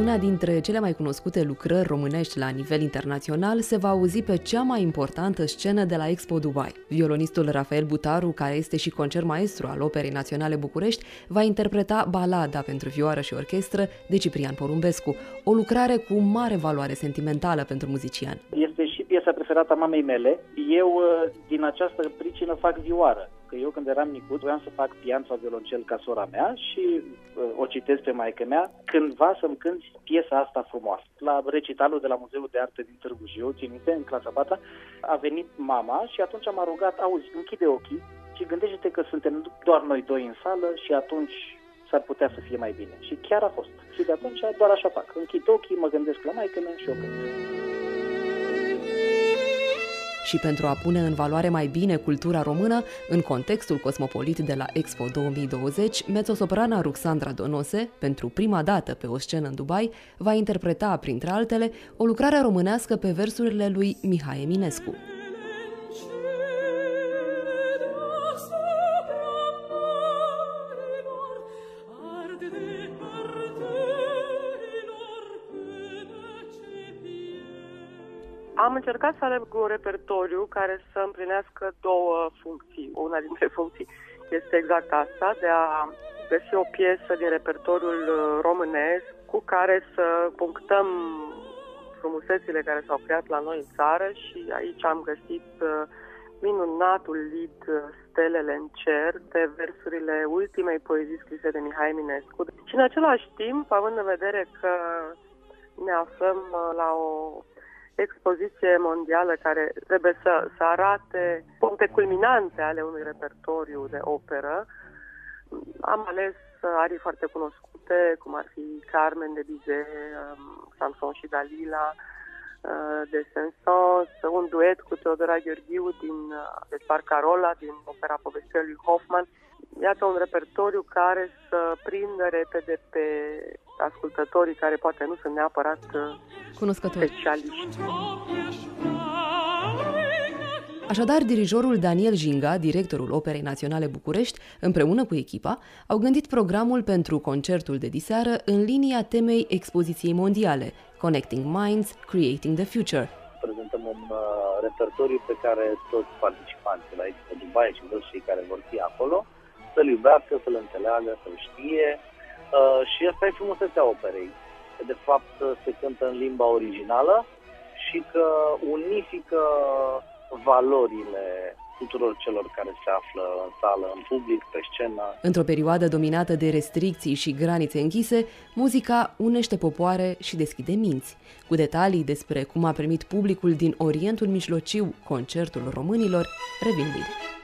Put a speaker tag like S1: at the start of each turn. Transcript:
S1: Una dintre cele mai cunoscute lucrări românești la nivel internațional se va auzi pe cea mai importantă scenă de la Expo Dubai. Violonistul Rafael Butaru, care este și concert maestru al Operei Naționale București, va interpreta balada pentru vioară și orchestră de Ciprian Porumbescu, o lucrare cu mare valoare sentimentală pentru muzician.
S2: Este și piesa preferată a mamei mele. Eu, din această pricină, fac vioară că eu când eram micuț vreau să fac pian sau violoncel ca sora mea și uh, o citesc pe maică mea cândva să-mi cânti piesa asta frumoasă. La recitalul de la Muzeul de Arte din Târgu Jiu, țin minte, în clasa 4 a venit mama și atunci m-a rugat, auzi, închide ochii și gândește-te că suntem doar noi doi în sală și atunci s-ar putea să fie mai bine. Și chiar a fost. Și de atunci doar așa fac. Închid ochii, mă gândesc la maică mea și o cânt
S1: și pentru a pune în valoare mai bine cultura română, în contextul cosmopolit de la Expo 2020, mezzosoprana Ruxandra Donose, pentru prima dată pe o scenă în Dubai, va interpreta, printre altele, o lucrare românească pe versurile lui Mihai Eminescu.
S3: Am încercat să aleg un repertoriu care să împlinească două funcții. Una dintre funcții este exact asta, de a găsi o piesă din repertoriul uh, românesc cu care să punctăm frumusețile care s-au creat la noi în țară și aici am găsit uh, minunatul lead uh, Stelele în cer de versurile ultimei poezii scrise de Mihai Eminescu. Și în același timp, având în vedere că ne aflăm la o expoziție mondială care trebuie să, să arate puncte culminante ale unui repertoriu de operă. Am ales arii foarte cunoscute, cum ar fi Carmen de Bizet, um, Samson și Dalila, uh, de Sensons, un duet cu Teodora Gheorghiu din uh, de Carola, din opera povestea lui Hoffman. Iată un repertoriu care să prindă repede pe ascultătorii care poate nu sunt neapărat uh,
S1: Cunoscători.
S3: specialiști.
S1: Așadar, dirijorul Daniel Jinga, directorul Operei Naționale București, împreună cu echipa, au gândit programul pentru concertul de diseară în linia temei expoziției mondiale, Connecting Minds, Creating the Future.
S4: Prezentăm un uh, repertoriu pe care toți participanții la Expo Dubai și toți cei care vor fi acolo să-l iubească, să-l înțeleagă, să-l știe, Uh, și asta e frumusețea operei. De fapt, se cântă în limba originală și că unifică valorile tuturor celor care se află în sală, în public, pe scenă.
S1: Într-o perioadă dominată de restricții și granițe închise, muzica unește popoare și deschide minți. Cu detalii despre cum a primit publicul din Orientul Mijlociu concertul românilor, revin bine.